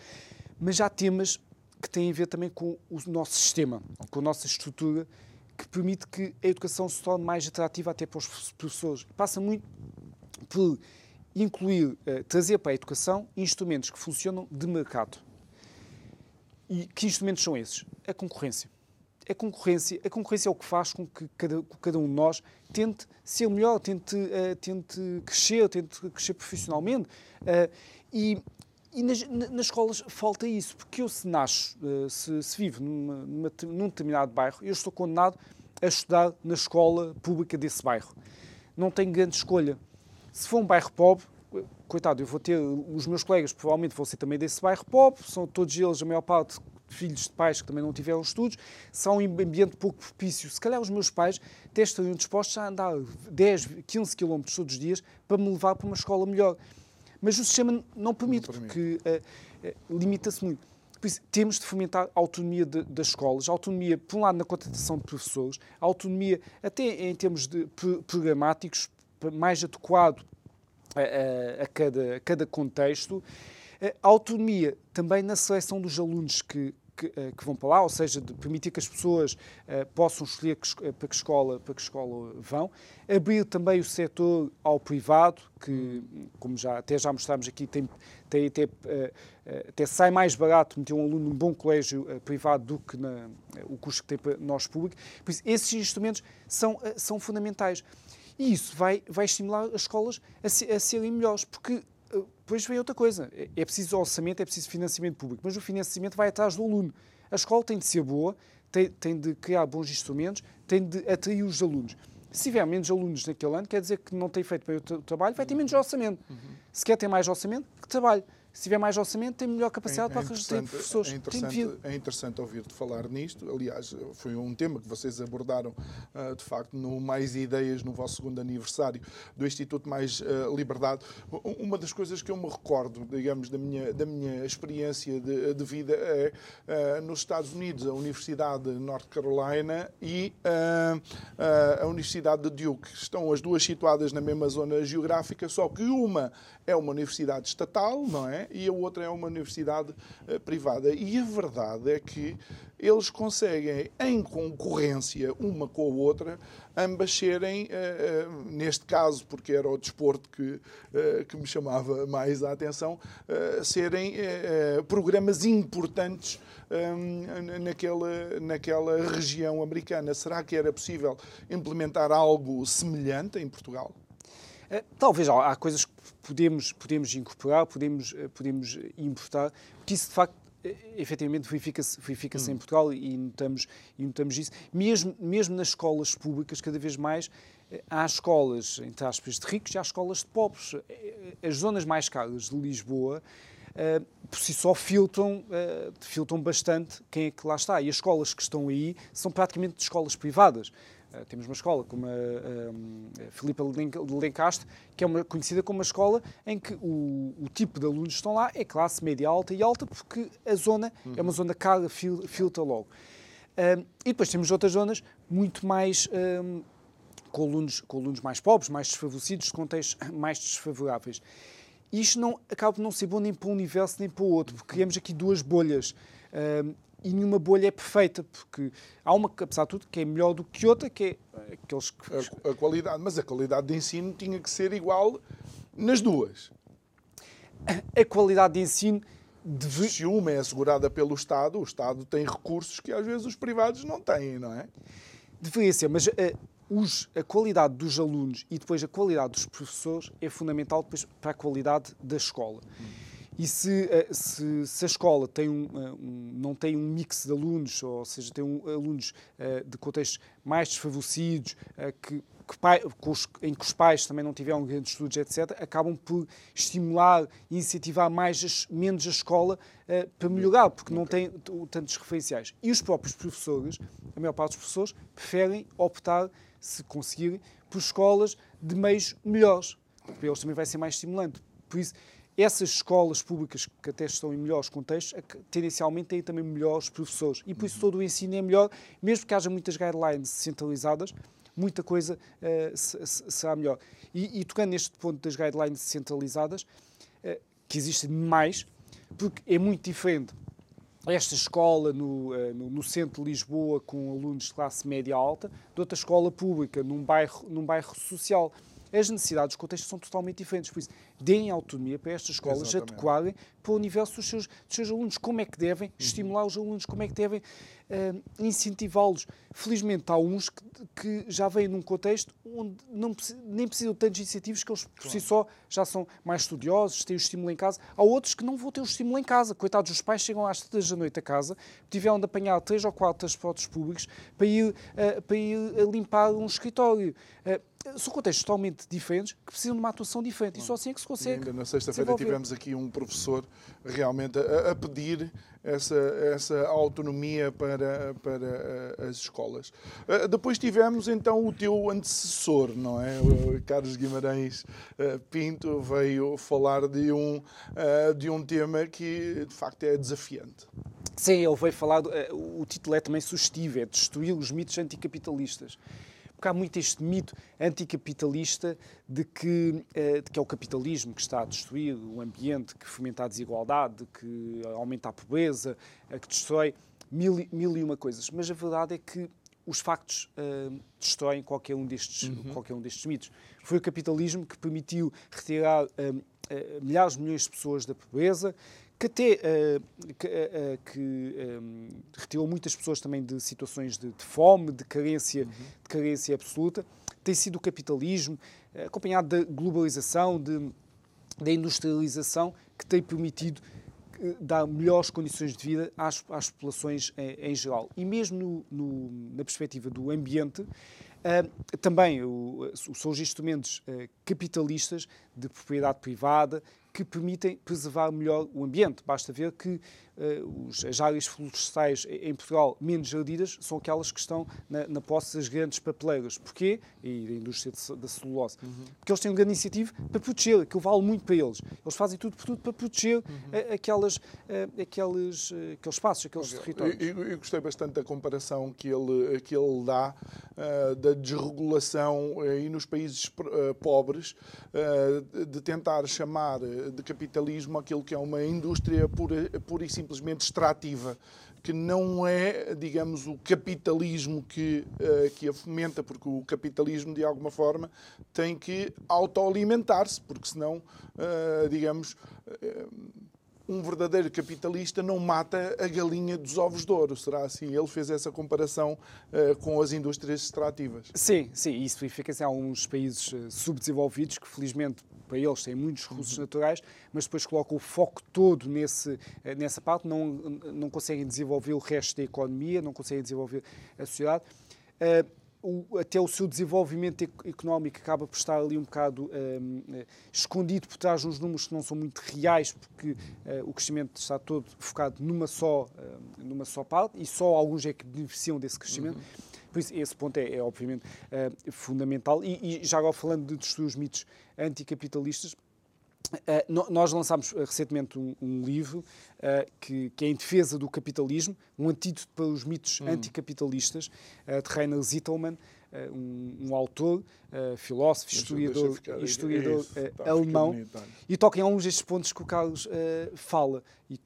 Mas há temas que têm a ver também com o nosso sistema, com a nossa estrutura, que permite que a educação se torne mais atrativa até para os professores. Passa muito por incluir, uh, trazer para a educação instrumentos que funcionam de mercado. E que instrumentos são esses? A concorrência. A concorrência, a concorrência é o que faz com que cada, cada um de nós tente ser melhor, tente, uh, tente crescer, tente crescer profissionalmente. Uh, e, e nas, nas, escolas falta isso, porque eu se nasço, se, se vivo numa, numa, num determinado bairro, eu estou condenado a estudar na escola pública desse bairro. Não tenho grande escolha. Se for um bairro pobre, coitado, eu vou ter, os meus colegas provavelmente vão ser também desse bairro pobre, são todos eles, a maior parte, filhos de pais que também não tiveram estudos, são um ambiente pouco propício. Se calhar os meus pais até estariam dispostos a andar 10, 15 quilómetros todos os dias para me levar para uma escola melhor. Mas o sistema não permite, não permite. porque uh, uh, limita-se muito. Por isso, temos de fomentar a autonomia de, das escolas, a autonomia, por um lado, na contratação de professores, a autonomia até em termos de programáticos, mais adequado a, a, cada, a cada contexto. A autonomia também na seleção dos alunos que, que, eh, que, vão para lá, ou seja, de permitir que as pessoas uh, possam escolher que, eh, para, que escola, para que escola vão. Abrir também o setor ao privado, que, como já, até já mostramos aqui, tem, tem, até, uh, até sai mais barato meter um aluno num bom colégio uh, privado do que na, o custo que tem para nós público. Por isso, esses instrumentos são, são fundamentais. E isso vai, vai estimular as escolas a, se, a serem melhores, porque eh, depois vem outra coisa. É, é preciso orçamento, é preciso financiamento público, mas o financiamento vai atrás do aluno. A escola tem de ser boa, tem, tem de criar bons instrumentos, tem de atrair os alunos. Se tiver menos alunos naquele ano, quer dizer que não tem feito bem o trabalho, vai ter menos orçamento. Uhum. Se quer ter mais orçamento, que trabalhe se tiver mais orçamento, tem melhor capacidade é, é para reter professores. É interessante, é interessante ouvir-te falar nisto. Aliás, foi um tema que vocês abordaram, uh, de facto, no Mais Ideias, no vosso segundo aniversário do Instituto Mais uh, Liberdade. Uma das coisas que eu me recordo, digamos, da minha, da minha experiência de, de vida é uh, nos Estados Unidos, a Universidade de North Carolina e a Universidade de Duke. Estão as duas situadas na mesma zona geográfica, só que uma é uma universidade estatal, não é? E a outra é uma universidade uh, privada. E a verdade é que eles conseguem, em concorrência uma com a outra, ambas serem, uh, uh, neste caso, porque era o desporto que, que me chamava mais a atenção, serem programas importantes um, naquela, naquela região americana. Será que era possível implementar algo semelhante em Portugal? Eh, talvez há coisas que podemos, podemos incorporar, podemos, eh, podemos importar, porque isso de facto eh, efetivamente verifica-se verifica hum. em Portugal e notamos, e notamos isso. Mesmo, mesmo nas escolas públicas, cada vez mais, há escolas, entre aspas, de ricos e há escolas de pobres. As zonas mais caras de Lisboa, por si só, filtram, filtram bastante quem é que lá está. E as escolas que estão aí são praticamente escolas privadas. Uh, temos uma escola como a, a, a Filipa de Lencastre, que é uma, conhecida como uma escola em que o, o, tipo de alunos que estão lá é classe média alta e alta, porque a zona uhum. é uma zona cara, fil, filtra logo. Uh, e depois temos outras zonas muito mais. Um, com alunos, com alunos mais pobres, mais desfavorecidos, contextos mais desfavoráveis. Isto não, acaba por não ser bom nem para um universo nem para o outro, porque criamos aqui duas bolhas. Uh, e nenhuma bolha é perfeita, porque há uma, apesar de tudo, que é melhor do que outra, que é aqueles que... A, a qualidade, mas a qualidade de ensino tinha que ser igual nas duas. A qualidade de ensino deve... Se uma é assegurada pelo Estado, o Estado tem recursos que às vezes os privados não têm, não é? Deveria ser, mas a, eh, os, a qualidade dos alunos e depois a qualidade dos professores é fundamental depois para a qualidade da escola. Hum. E se, eh, se, se a escola tem um, eh, um, não tem um mix de alunos, ou seja, tem um, alunos uh, de contextos mais desfavorecidos, que, que pai, os, em que os pais também não tiveram grandes estudos, etc., acabam por estimular e incentivar mais, menos a escola uh, para melhorar, porque não tem tantos referenciais. E os próprios professores, a maior parte dos professores, preferem optar, se conseguirem, por escolas de meios melhores. Para eles também vai ser mais estimulante. Por isso, essas escolas públicas que até estão em melhores contextos, tendencialmente têm também melhores professores. E por isso uhum. todo o ensino é melhor, mesmo que haja muitas guidelines centralizadas, muita coisa uh, será melhor. E, e, tocando neste ponto das guidelines centralizadas, uh, que existem mais, porque é muito diferente esta escola no, uh, no, no, centro de Lisboa com alunos de classe média alta de outra escola pública num bairro, num bairro social as necessidades, os contextos são totalmente diferentes. Por isso, deem autonomia para estas escolas Exatamente. adequarem para o universo dos seus, dos seus alunos, como é que devem uhum. estimular os alunos, como é que devem uh, incentivá-los. Felizmente, há uns que, que, já vêm num contexto onde não, nem precisam de tantos incentivos, que eles por claro. si só já são mais estudiosos, têm o estímulo em casa. Há outros que não vão ter o estímulo em casa. Coitados, os pais chegam às três da noite a casa, tiveram de apanhar três ou quatro transportes públicos para ir, uh, para ir limpar um escritório. Uh, são contextos totalmente diferentes que precisam de uma atuação diferente. E só assim é que se consegue. E ainda na sexta-feira tivemos aqui um professor realmente a, a, pedir essa, essa autonomia para, para uh, as escolas. Uh, depois tivemos então o teu antecessor, não é? O Carlos Guimarães Pinto veio falar de um, de um tema que de facto é desafiante. Sim, ele veio falar. o título é também sugestivo: é destruir os mitos anticapitalistas porque há muito este mito anticapitalista de que, eh, de que é o capitalismo que está a destruir o ambiente, que fomenta a desigualdade, que aumenta a pobreza, eh, que destrói mil, mil e uma coisas. Mas a verdade é que os factos uh, destroem qualquer um, destes, uhum. qualquer um destes mitos. Foi o capitalismo que permitiu retirar uh, uh, milhares de milhões de pessoas da pobreza, que até uh, que, uh, que um, retirou muitas pessoas também de situações de, de fome, de carência, uhum. de carência absoluta, tem sido o capitalismo, acompanhado da globalização, de, da industrialização, que tem permitido dar melhores condições de vida às, às populações em, em, geral. E mesmo no, no, na perspectiva do ambiente, Uh, também o, são os instrumentos uh, capitalistas de propriedade privada que permitem preservar melhor o ambiente. Basta ver que os, as áreas florestais em Portugal menos ardidas são aquelas que estão na, na posse das grandes papeleiras. Porquê? E da indústria de, da celulose. Uhum. Porque eles têm um grande incentivo para proteger, aquilo vale muito para eles. Eles fazem tudo por tudo para proteger uhum. a, aquelas, a, aqueles, aqueles espaços, aqueles okay. territórios. Eu, eu, gostei bastante da comparação que ele, que ele dá uh, da desregulação uh, e nos países pobres de tentar chamar de capitalismo aquilo que é uma indústria pura, pura e simplesmente extrativa, que não é, digamos, o capitalismo que, uh, que a fomenta, porque o capitalismo, de alguma forma, tem que autoalimentar-se, porque senão, uh, digamos. Uh, um verdadeiro capitalista não mata a galinha dos ovos de ouro. Será assim? Ele fez essa comparação uh, com as indústrias extrativas. Sim, sim. Isso verifica-se em alguns países subdesenvolvidos que, felizmente, para eles têm muitos recursos uhum. naturais, mas depois colocam o foco todo nesse, eh, nessa parte, não, não conseguem desenvolver o resto da economia, não conseguem desenvolver a sociedade. Uh, o, até o seu desenvolvimento económico acaba por estar ali um bocado um, ehm, escondido por trás de uns números que não são muito reais, porque uh, o crescimento está todo focado numa só, uh, numa só parte e só alguns é que beneficiam desse crescimento. Uhum. Por isso, esse ponto é, é obviamente, uh, fundamental. E, e, já agora falando de destruir os mitos anticapitalistas, Uh, nós lançámos recentemente um, um livro uh, que, que, é em defesa do capitalismo, um antídoto para os mitos hum. anticapitalistas, uh, de Rainer Zittelmann, um, um, autor, filósofo, historiador, historiador isso, alemão, e toca em alguns destes pontos que o Carlos fala. E,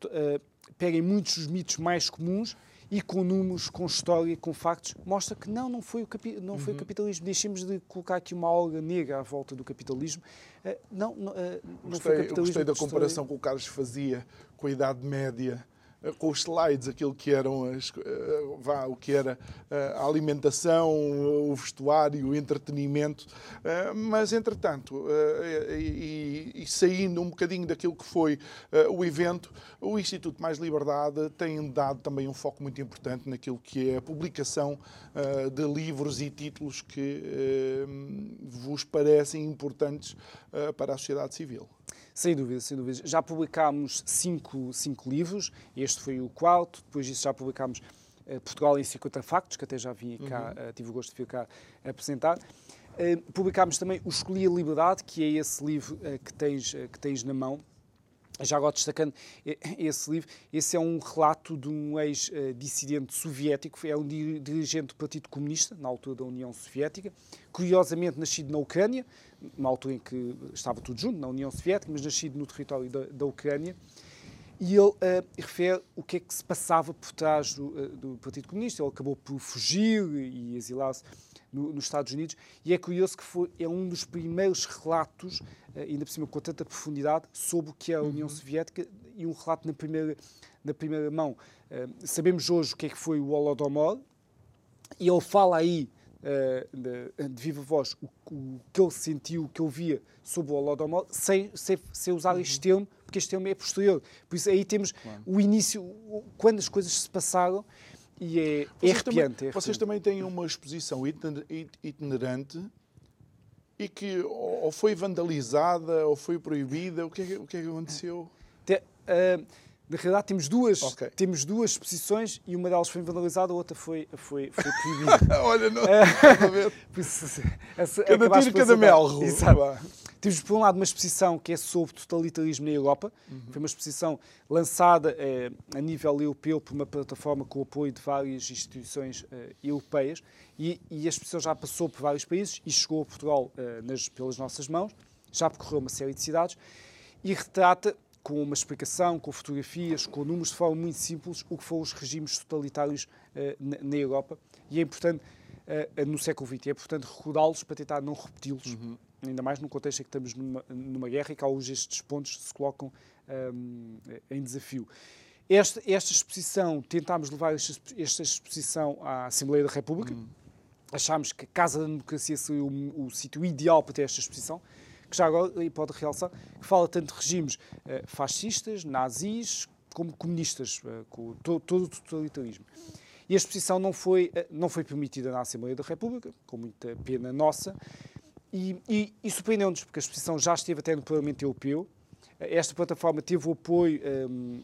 peguem muitos dos mitos mais comuns e com números, com história, com factos, mostra que não, não foi o, capi não foi uhum. o capitalismo. Deixemos de colocar aqui uma aura negra à volta do capitalismo. Uh, não, não, uh, não gostei, foi o capitalismo. gostei da comparação que o Carlos fazia com a Idade Média eh, com os slides, aquilo que eram as, eh, vá, o que era eh, a alimentação, o vestuário, o entretenimento, mas entretanto, e, e saindo um bocadinho daquilo que foi o evento, o Instituto Mais Liberdade tem dado também um foco muito importante naquilo que é a publicação de livros e títulos que vos parecem importantes para a sociedade civil. Sem dúvida, sem dúvida. Já publicámos cinco, cinco livros, este foi o quarto, depois disso já publicámos uh, Portugal em 50 Factos, que até já vim cá, uhum. uh, tive o gosto de vir cá apresentar. Uh, publicámos também o Escolhi a Liberdade, que é esse livro que, tens, que tens na mão, Já agora destacando esse livro, esse é um relato de um ex-dissidente soviético, é um dirigente do Partido Comunista, na altura da União Soviética, curiosamente nascido na Ucrânia, numa altura em que estava tudo junto, na União Soviética, mas nascido no território da, da Ucrânia, e ele uh, refere o que é que se passava por trás do, uh, do Partido Comunista. Ele acabou por fugir e exilar-se no, nos Estados Unidos, e é curioso que foi, é um dos primeiros relatos, uh, ainda por cima com tanta profundidade, sobre o que é a União uhum. Soviética, e um relato na primeira, na primeira mão. sabemos hoje o que é que foi o Holodomor, e ele fala aí de, de, viva voz o, o, que ele sentiu, o que ele via sobre o Holodomor, sem, sem, sem usar uhum. este termo, porque este termo é posterior. Por isso aí temos claro. o início, quando as coisas se passaram, e é, é vocês, arrepiante, também, é vocês também têm uma exposição itinerante e que ou foi vandalizada ou foi proibida. O que é, o que, é que aconteceu? Te, uh, na realidade, temos duas, okay. temos duas exposições e uma delas foi vandalizada, a outra foi, foi, foi proibida. Olha, não. É, cada tiro, cada mel. Exato. Temos, por um lado, uma exposição que é sobre totalitarismo na Europa. Uhum. Foi uma exposição lançada eh, a nível europeu por uma plataforma com o apoio de várias instituições eh, europeias. E, e, a exposição já passou por vários países e chegou a Portugal eh, nas, pelas nossas mãos. Já percorreu uma série de cidades e retrata com uma explicação, com fotografias, com números de forma muito simples, o que foram os regimes totalitários uh, na, na, Europa. E é importante, uh, no século XX, é importante recordá-los para tentar não repeti-los. Uhum ainda mais no contexto em que estamos numa, numa guerra e que alguns destes pontos se colocam um, em desafio. Esta, esta exposição, tentámos levar esta, esta exposição à Assembleia da República. Hum. Achámos que a Casa da Democracia seria o, o sítio ideal para ter esta exposição, que já agora, e pode realçar, que fala tanto de regimes uh, fascistas, nazis, como comunistas, uh, com to, todo o totalitarismo. E a exposição não foi, uh, não foi permitida na Assembleia da República, com muita pena nossa, e, e, e surpreendeu-nos, porque a exposição já esteve até no Parlamento Europeu, esta plataforma teve o apoio um,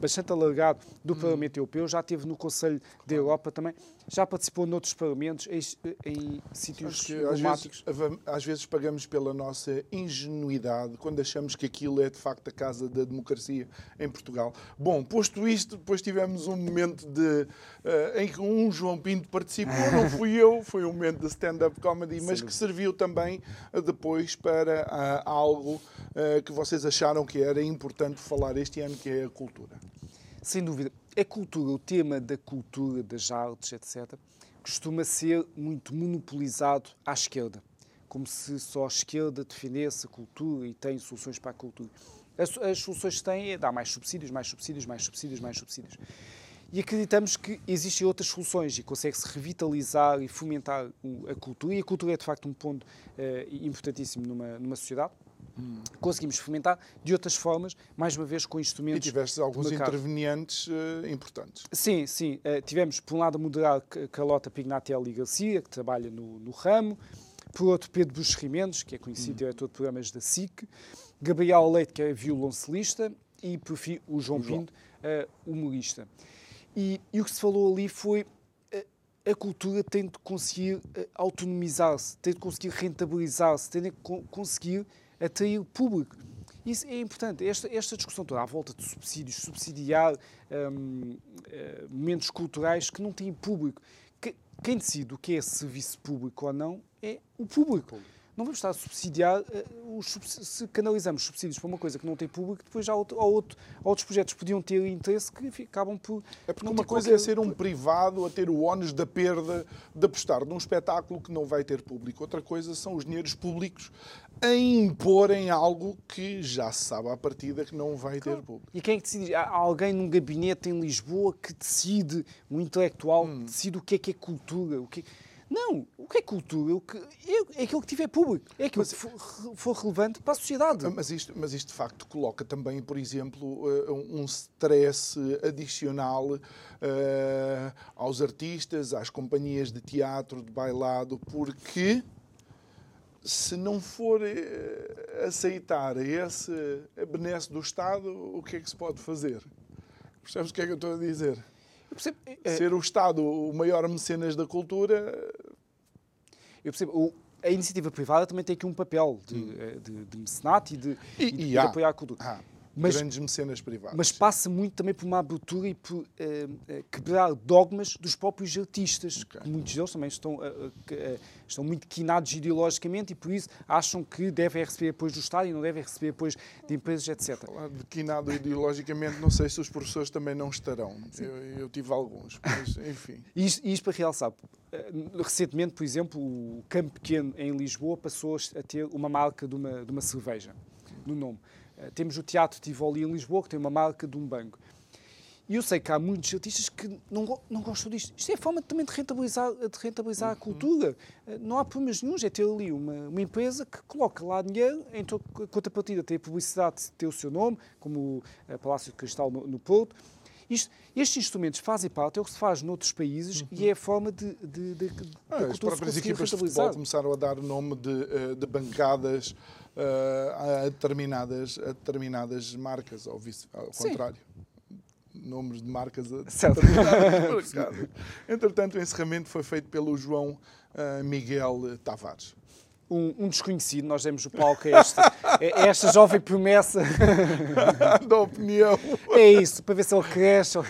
bastante alargado do hum. Parlamento Europeu, já teve no Conselho claro. da Europa também, já participou noutros parlamentos, em, em sítios emblemáticos. Às vezes, às vezes pagamos pela nossa ingenuidade quando achamos que aquilo é de facto a casa da democracia em Portugal. Bom, posto isto, depois tivemos um momento de, uh, em que um João Pinto participou, não fui eu, foi um momento de stand-up comedy, mas que serviu também uh, depois para uh, algo que vocês acharam que era importante falar este ano, que é a cultura? Sem dúvida. A cultura, o tema da cultura, das artes, etc., costuma ser muito monopolizado à esquerda, como se só a esquerda defendesse a cultura e tem soluções para a cultura. As, as soluções que têm é dar mais subsídios, mais subsídios, mais subsídios, mais subsídios. E acreditamos que existem outras soluções e consegue-se revitalizar e fomentar a cultura. E a cultura é, de facto, um ponto uh, importantíssimo numa, numa sociedade hum. conseguimos fomentar de outras formas, mais uma vez com instrumentos. E tiveste alguns intervenientes uh, importantes. Sim, sim. Uh, tivemos, por um lado, a moderar Carlota Pignatelli Garcia, que trabalha no, no ramo, por outro, Pedro Buxo Rimendes, que é conhecido hum. diretor de programas da SIC, Gabriel Leite, que é violoncelista, e, por fim, o João, o João. Pinto, uh, humorista. E, e, o que se falou ali foi a cultura tem de conseguir autonomizar-se, tem de conseguir rentabilizar-se, tem de conseguir atrair público. Isso é importante. Esta, esta discussão toda à volta de subsídios, subsidiar um, uh, eh, momentos culturais que não têm público. Que, quem decide o que é serviço público ou não é o público. Não vamos estar a subsidiar, os, se canalizamos subsídios para uma coisa que não tem público, depois há, outro, há, outro, há outros projetos que podiam ter interesse que enfim, acabam por. É porque uma coisa qualquer... é ser um privado a ter o ónus da perda de apostar num espetáculo que não vai ter público. Outra coisa são os dinheiros públicos a imporem algo que já se sabe à partida que não vai ter público. E quem é que decide? Há alguém num gabinete em Lisboa que decide, um intelectual, hum. decide o que é que é cultura, o que é... Não, o que é cultura? O que é, é aquilo que tiver público, é aquilo mas, que for, for, relevante para a sociedade. Mas isto, mas isto de facto coloca também, por exemplo, eh, um stress adicional uh, aos artistas, às companhias de teatro, de bailado, porque se não for eh, aceitar esse benesse do Estado, o que é que se pode fazer? Percebes o que é que eu estou a dizer? Percebo, é... Ser o Estado o maior mecenas da cultura. Eu percebo. O, a iniciativa privada também tem aqui um papel de, hum. de, de mecenato e de, e, e de, de apoiar a cultura. Mas, grandes mecenas privados. Mas passa muito também por uma abertura e por uh, uh, quebrar dogmas dos próprios artistas. Okay. Muitos deles também estão, uh, estão muito quinados ideologicamente e por isso acham que devem receber apoio do Estado e não devem receber apoio de empresas, etc. Falar de quinado ideologicamente, não sei se os professores também não estarão. Eu, eu, tive alguns, mas enfim. E isto, isto para realçar. Recentemente, por exemplo, o Campo Pequeno em Lisboa passou a ter uma marca de uma, de uma cerveja no nome. Eh, temos o Teatro Tivoli em Lisboa, que tem uma marca de um banco. E eu sei que há muitos artistas que não, não gostam disto. Isto é a forma também de rentabilizar, de rentabilizar uhum. a cultura. Eh, não há problemas nenhum, é ter ali uma, uma empresa que coloca lá dinheiro, em contrapartida tem a publicidade, tem o seu nome, como o eh, Palácio de Cristal no, no Porto. Isto, estes instrumentos fazem parte, é o que se faz noutros países uhum. e é a forma de, de, de, de ah, As próprias equipas de futebol começaram a dar o nome de, de bancadas a, determinadas, a determinadas marcas, ao, vice, ao contrário. Nomes de marcas a determinadas Entretanto, o encerramento foi feito pelo João uh, Miguel Tavares. Um, um, desconhecido, nós demos o palco a esta, a esta jovem promessa da opinião. É isso, para ver se ele cresce. Uh,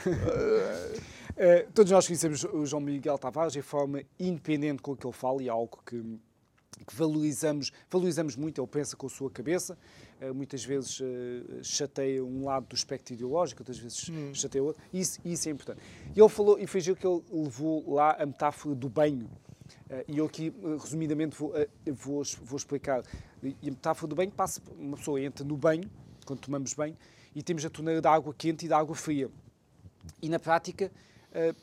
todos nós conhecemos o João Miguel Tavares de forma independente com o que ele fala e é algo que que valorizamos, valorizamos muito, ele pensa com a sua cabeça, uh, muitas vezes uh, chateia um lado do espectro ideológico, outras vezes hum. chateia outro, isso, isso é importante. E ele falou, e foi que ele levou lá a metáfora do banho, uh, e eu aqui, resumidamente, vou, vou, vou explicar. E a metáfora do banho passa, uma pessoa entra no banho, quando tomamos banho, e temos a torneira de água quente e de água fria. E na prática,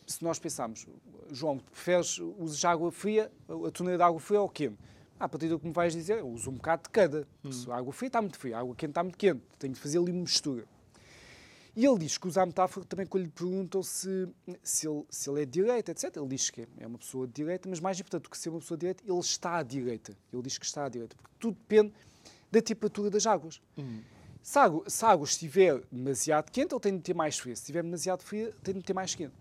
se nós pensarmos, João, preferes, usas água fria, a torneira de água fria ou quente? À partir do que me vais dizer, eu uso um bocado de cada. Hum. A água fria está muito fria, a água quente está muito quente. Tenho de fazer ali uma mistura. E ele diz que usa a metáfora também quando lhe perguntam se, se, ele, se ele é de direita, etc. Ele diz que é uma pessoa de direita, mas mais importante do que ser uma pessoa de direita, ele está à direita. Ele diz que está à direita. Porque tudo depende da temperatura das águas. Hum. Se, a água, se a água estiver demasiado quente, ele tem de ter mais fria. Se estiver demasiado fria, tem de ter mais quente.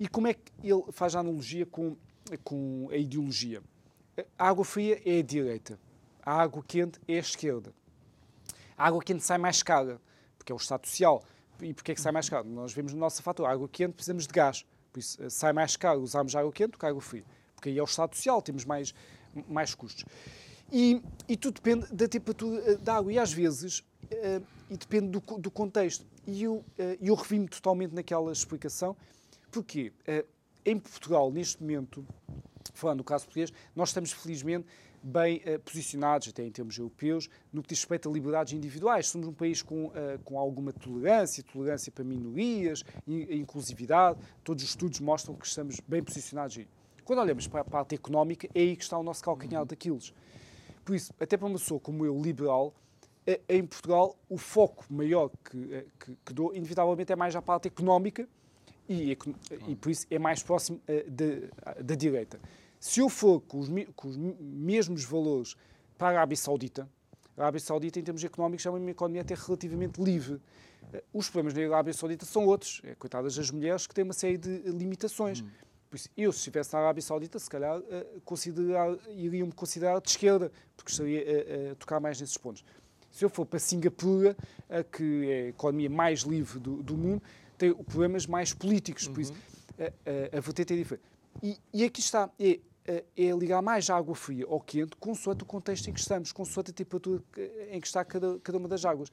E como é que ele faz a analogia com, com a ideologia? A água fria é a direita, a água quente é a esquerda. A água quente sai mais cara, porque é o Estado Social. E porquê é que sai mais caro? Nós vemos na nossa fatura, a água quente precisamos de gás. Por isso, eh, sai mais caro usarmos água quente do que água fria. Porque aí é o Estado Social, temos mais, mais custos. E, e tudo depende da temperatura eh, da água. E às vezes, uh, e depende do, do contexto. E eu, uh, eu revi-me totalmente naquela explicação. Porquê? Uh, em Portugal, neste momento, falando do caso português, nós estamos felizmente bem uh, posicionados, até em termos europeus, no que diz respeito a liberdades individuais. Somos um país com, uh, com alguma tolerância, tolerância para minorias, inclusividade. Todos os estudos mostram que estamos bem posicionados aí. Quando olhamos para a parte económica, é aí que está o nosso calcanhar uhum. daqueles. Por isso, até para uma pessoa como eu, liberal, eh, em Portugal, o foco maior que, que, que dou, inevitavelmente, é mais à parte económica e, e por isso é mais próximo da direita. Se eu for com os, com os mesmos valores para a Arábia Saudita, a Arábia Saudita, em termos económicos, é uma economia até relativamente livre. Eh, os problemas na Arábia Saudita são outros. É, coitadas das mulheres que têm uma série de limitações. Hum. Por isso, eu, se estivesse na Arábia Saudita, se calhar considerar, iriam-me considerar de esquerda, porque estaria a, a, tocar mais nesses pontos. Se eu for para Singapura, uh, que é a economia mais livre do, do mundo, tem problemas mais políticos. Por isso, uhum. a, a, a vertente é diferente. E, e aqui está. É, é, é ligar mais água fria ou quente, consoante o contexto em que estamos, consoante a temperatura em que está cada, cada uma das águas.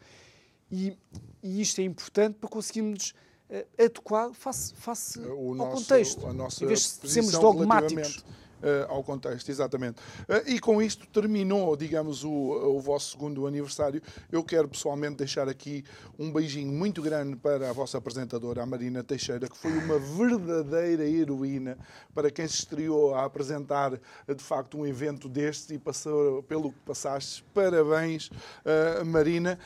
E, e isto é importante para conseguirmos uh, adequar face, face o ao nosso, contexto, em vez de sermos dogmáticos. Uh, ao contexto, exatamente. Uh, e com isto terminou, digamos, o, o vosso segundo aniversário. Eu quero pessoalmente deixar aqui um beijinho muito grande para a vossa apresentadora, a Marina Teixeira, que foi uma verdadeira heroína para quem se estreou a apresentar, de facto, um evento deste e passou pelo que passaste. Parabéns, Marina.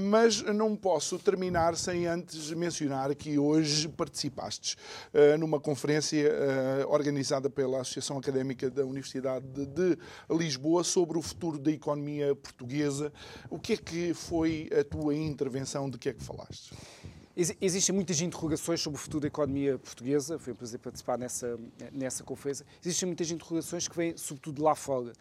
mas não posso terminar sem antes mencionar que hoje participaste numa conferência organizada pela Associação Académica académica da Universidade de Lisboa sobre o futuro da economia portuguesa. O que é que foi a tua intervenção? De que é que falaste? Existem muitas interrogações sobre o futuro da economia portuguesa, foi um prazer participar nessa, nessa conferência. Existem muitas interrogações que vêm, sobretudo, lá fora.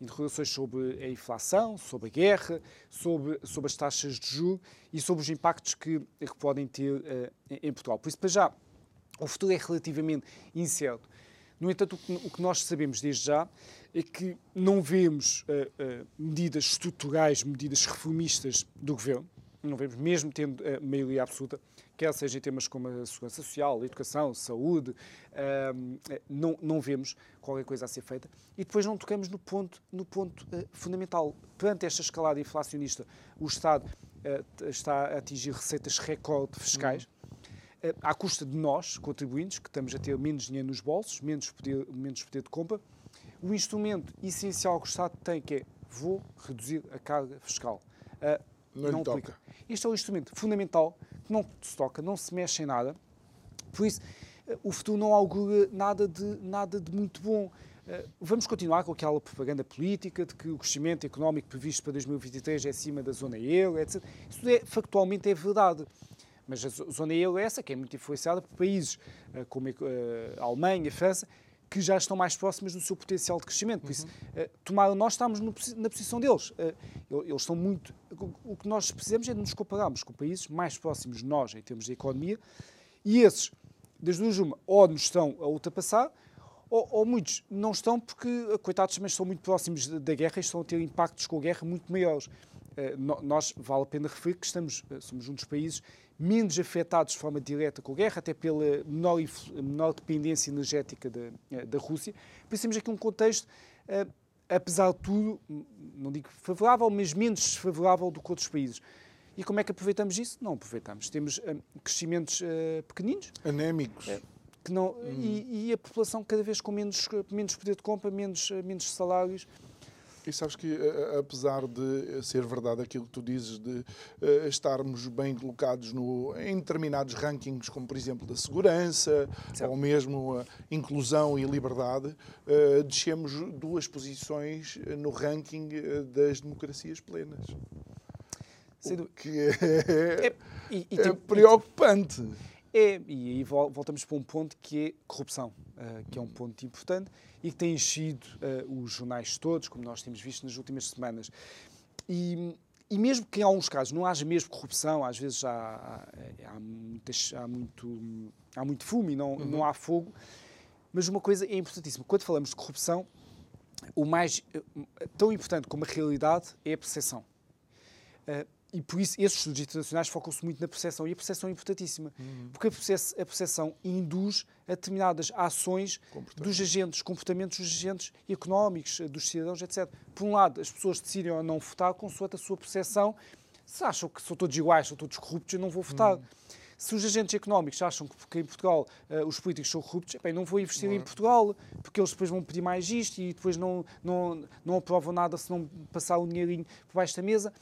interrogações sobre a inflação, sobre a guerra, sobre, sobre as taxas de juros e sobre os impactos que, que podem ter uh, em Portugal. Por isso, para já, o futuro é relativamente incerto. No entanto, o que nós sabemos desde já é que não vemos uh, uh, medidas estruturais, medidas reformistas do governo, não vemos, mesmo tendo a maioria absoluta, quer seja em temas como a segurança social, a educação, saúde, não, não vemos qualquer coisa a ser feita. E depois não tocamos no ponto, no ponto uh, fundamental. Perante esta escalada inflacionista, o Estado uh, está a atingir receitas recorde fiscais. Uhum. À custa de nós, contribuintes, que estamos a ter menos dinheiro nos bolsos, menos poder, menos poder de compra, o instrumento essencial que o Estado tem, que é vou reduzir a carga fiscal. Uh, não, não aplica. Este é um instrumento fundamental que não se toca, não se mexe em nada. Por isso, eh, o futuro não augura nada de, nada de muito bom. Eh, vamos continuar com aquela propaganda política de que o crescimento económico previsto para 2023 é acima da zona euro, etc. Isso é, factualmente é verdade. Mas a zona euro é essa, que é muito influenciada por países eh, como a Alemanha, a França, que já estão mais próximas do seu potencial de crescimento. Por isso, uhum. uh, tomara nós estamos no, na posição deles. Uh, eles estão muito. O que nós precisamos é de nos compararmos com países mais próximos de nós em termos de economia e esses, das duas uma, ou nos estão a ultrapassar, ou, ou, muitos não estão porque, eh, coitados, mas estão muito próximos da guerra e estão a ter impactos com a guerra muito maiores. Uh, nós, vale a pena referir que estamos, somos um dos países menos afetados de forma direta com a guerra, até pela menor, menor dependência energética da, eh, da Rússia. Pensemos aqui um contexto, uh, apesar de tudo, não digo favorável, mas menos desfavorável do que outros países. E como é que aproveitamos isso? Não aproveitamos. Temos uh, crescimentos uh, pequeninos. Anémicos. que não, hum. e, e, a população cada vez com menos, menos poder de compra, menos, menos salários. E sabes que, apesar de ser verdade aquilo que tu dizes, de uh, estarmos bem colocados no, em determinados rankings, como por exemplo da segurança, ou mesmo a inclusão e liberdade, uh, descemos duas posições no ranking das democracias plenas. O que é, é, e, e, é preocupante. É, e aí voltamos para um ponto que é corrupção, uh, que é um ponto importante e que tem enchido uh, os jornais todos, como nós temos visto nas últimas semanas. E, e mesmo que em alguns casos não haja mesmo corrupção, às vezes há, há, há, muitas, há muito, há muito fumo e não, uhum. não há fogo, mas uma coisa é importantíssima. Quando falamos de corrupção, o mais tão importante como a realidade é a percepção. E por isso esses estudos internacionais focam-se muito na percepção e a percepção é importantíssima, uhum. porque a percepção, a percepção induz a determinadas ações dos agentes, comportamentos dos agentes económicos, dos cidadãos, etc. Por um lado, as pessoas decidem ou não votar consoante a sua percepção, se acham que são todos iguais, são todos corruptos, eu não vou votar. Uhum. Se os agentes económicos acham que em Portugal uh, os políticos são corruptos, bem, não vou investir em Portugal, porque eles depois vão pedir mais isto e depois não, não, não aprovam nada se não passar o dinheirinho por baixo da mesa.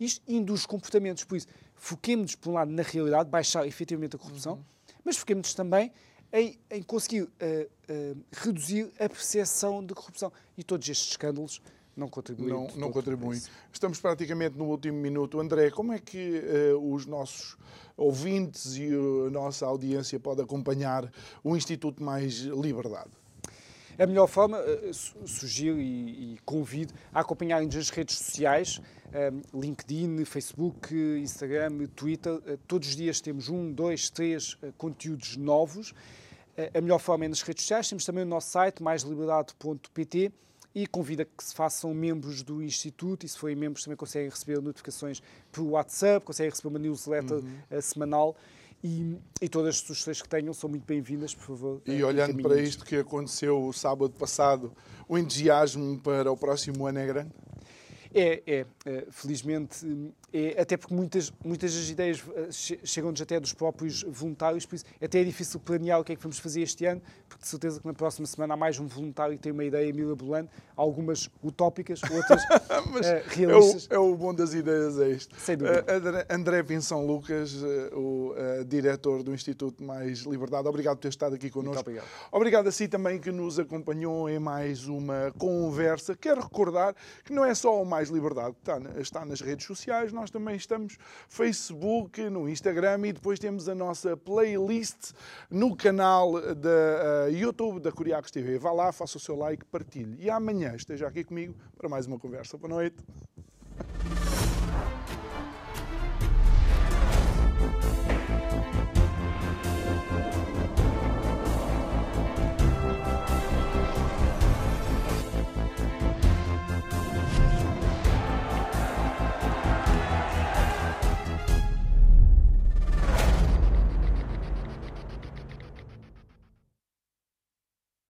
Isto induz comportamentos, por isso, foquemos-nos, por um lado, na realidade, baixar efetivamente a corrupção, uhum. mas foquemos-nos também em, em conseguir uh, uh, reduzir a percepção de corrupção. E todos estes escândalos não contribuem. Não, não contribuem. Estamos praticamente no último minuto. André, como é que uh, os nossos ouvintes e a nossa audiência pode acompanhar o Instituto Mais Liberdade? A melhor forma, sugiro e, e convido a acompanharem-nos nas redes sociais, LinkedIn, Facebook, Instagram, Twitter. Eh, todos os dias temos um, dois, três eh, conteúdos novos. Eh, a melhor forma é nas redes sociais. Temos também o nosso site, maisliberdade.pt e convida que se façam membros do Instituto e se forem membros também conseguem receber notificações por WhatsApp, conseguem receber uma newsletter uhum. semanal. E, e, todas as sugestões que tenham são muito bem-vindas, por favor. E olhando para isto que aconteceu o sábado passado, o entusiasmo para o próximo ano é grande? É, é, é felizmente, é, até porque muitas, muitas das ideias eh, chegam-nos até dos próprios voluntários, por isso até é difícil planear o que é que vamos fazer este ano, porque de certeza que na próxima semana há mais um voluntário que tem uma ideia mirabolante, algumas utópicas, outras uh, realistas. É o, é o, bom das ideias, é isto. Sem dúvida. Uh, André Pinção Lucas, uh, o diretor do Instituto Mais Liberdade, obrigado por ter estado aqui connosco. Muito obrigado. Obrigado a si também que nos acompanhou em mais uma conversa. Quero recordar que não é só o Mais Liberdade que está, está nas redes sociais, nós também estamos Facebook, no Instagram e depois temos a nossa playlist no canal da uh, YouTube da Curiacos TV. Vá lá, faça o seu like, partilhe. E amanhã esteja aqui comigo para mais uma conversa. Boa noite.